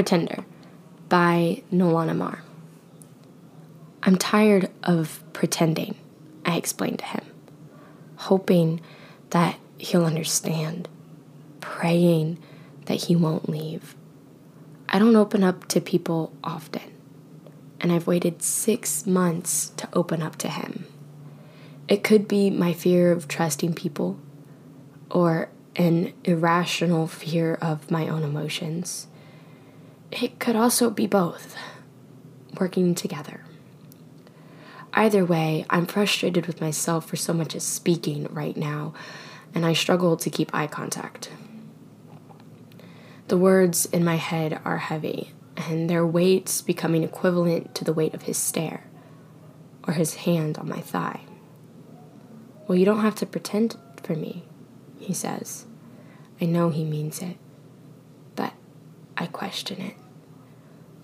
Pretender by Nolan Amar. I'm tired of pretending, I explained to him, hoping that he'll understand, praying that he won't leave. I don't open up to people often, and I've waited six months to open up to him. It could be my fear of trusting people or an irrational fear of my own emotions. It could also be both, working together. Either way, I'm frustrated with myself for so much as speaking right now, and I struggle to keep eye contact. The words in my head are heavy, and their weights becoming equivalent to the weight of his stare or his hand on my thigh. Well, you don't have to pretend for me, he says. I know he means it, but I question it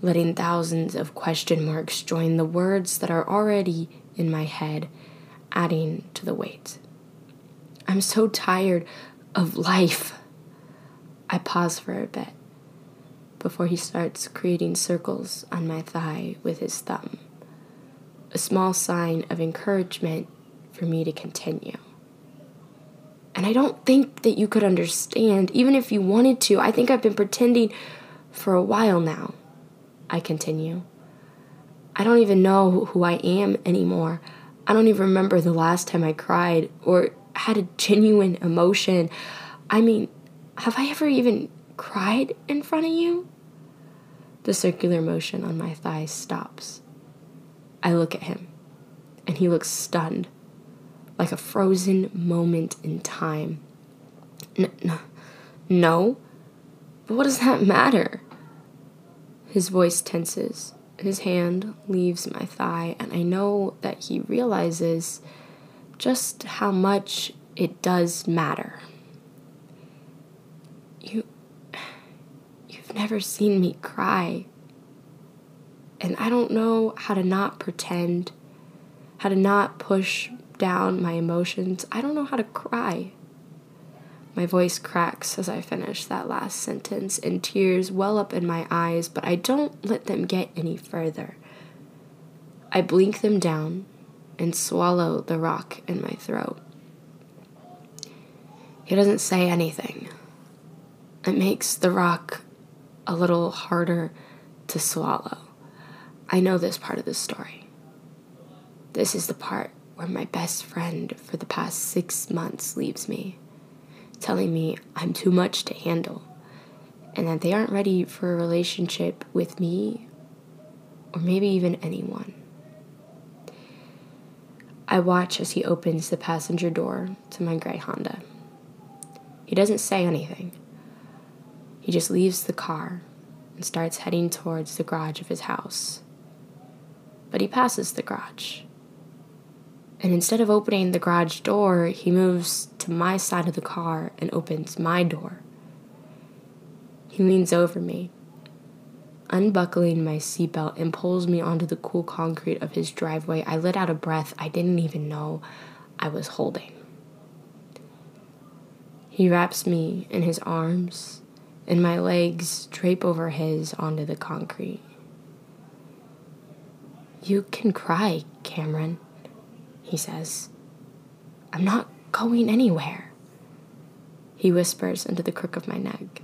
letting thousands of question marks join the words that are already in my head, adding to the weight. I'm so tired of life. I pause for a bit before he starts creating circles on my thigh with his thumb, a small sign of encouragement for me to continue. And I don't think that you could understand, even if you wanted to. I think I've been pretending for a while now. I continue. I don't even know who I am anymore. I don't even remember the last time I cried or had a genuine emotion. I mean, have I ever even cried in front of you? The circular motion on my thigh stops. I look at him, and he looks stunned, like a frozen moment in time. N- n- no? But what does that matter? His voice tenses. His hand leaves my thigh, and I know that he realizes just how much it does matter. You. You've never seen me cry. And I don't know how to not pretend, how to not push down my emotions. I don't know how to cry. My voice cracks as I finish that last sentence, and tears well up in my eyes, but I don't let them get any further. I blink them down and swallow the rock in my throat. He doesn't say anything. It makes the rock a little harder to swallow. I know this part of the story. This is the part where my best friend for the past six months leaves me telling me I'm too much to handle and that they aren't ready for a relationship with me or maybe even anyone. I watch as he opens the passenger door to my gray Honda. He doesn't say anything. He just leaves the car and starts heading towards the garage of his house. But he passes the garage and instead of opening the garage door, he moves to my side of the car and opens my door. He leans over me, unbuckling my seatbelt, and pulls me onto the cool concrete of his driveway. I let out a breath I didn't even know I was holding. He wraps me in his arms, and my legs drape over his onto the concrete. You can cry, Cameron he says. I'm not going anywhere. He whispers into the crook of my neck.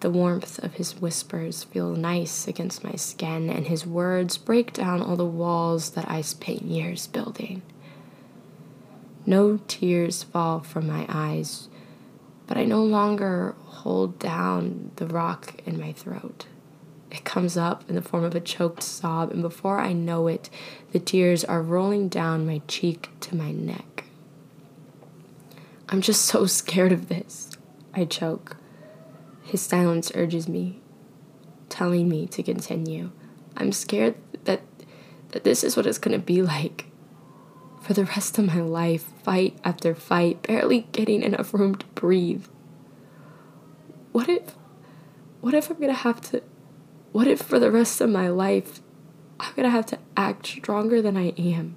The warmth of his whispers feel nice against my skin, and his words break down all the walls that I spent years building. No tears fall from my eyes, but I no longer hold down the rock in my throat. It comes up in the form of a choked sob, and before I know it, the tears are rolling down my cheek to my neck. I'm just so scared of this. I choke. His silence urges me, telling me to continue. I'm scared that that this is what it's to be like for the rest of my life, fight after fight, barely getting enough room to breathe. What if what if I'm to have to what if for the rest of my life I'm gonna have to act stronger than I am?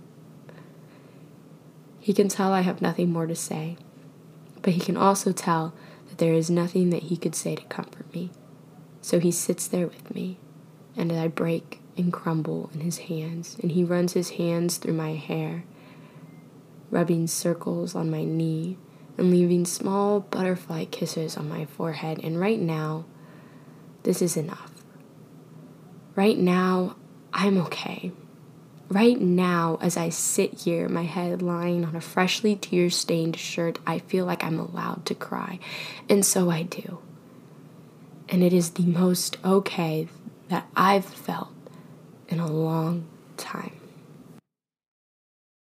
He can tell I have nothing more to say, but he can also tell that there is nothing that he could say to comfort me. So he sits there with me, and I break and crumble in his hands, and he runs his hands through my hair, rubbing circles on my knee and leaving small butterfly kisses on my forehead. And right now, this is enough. Right now, I'm okay. Right now, as I sit here, my head lying on a freshly tear stained shirt, I feel like I'm allowed to cry. And so I do. And it is the most okay that I've felt in a long time.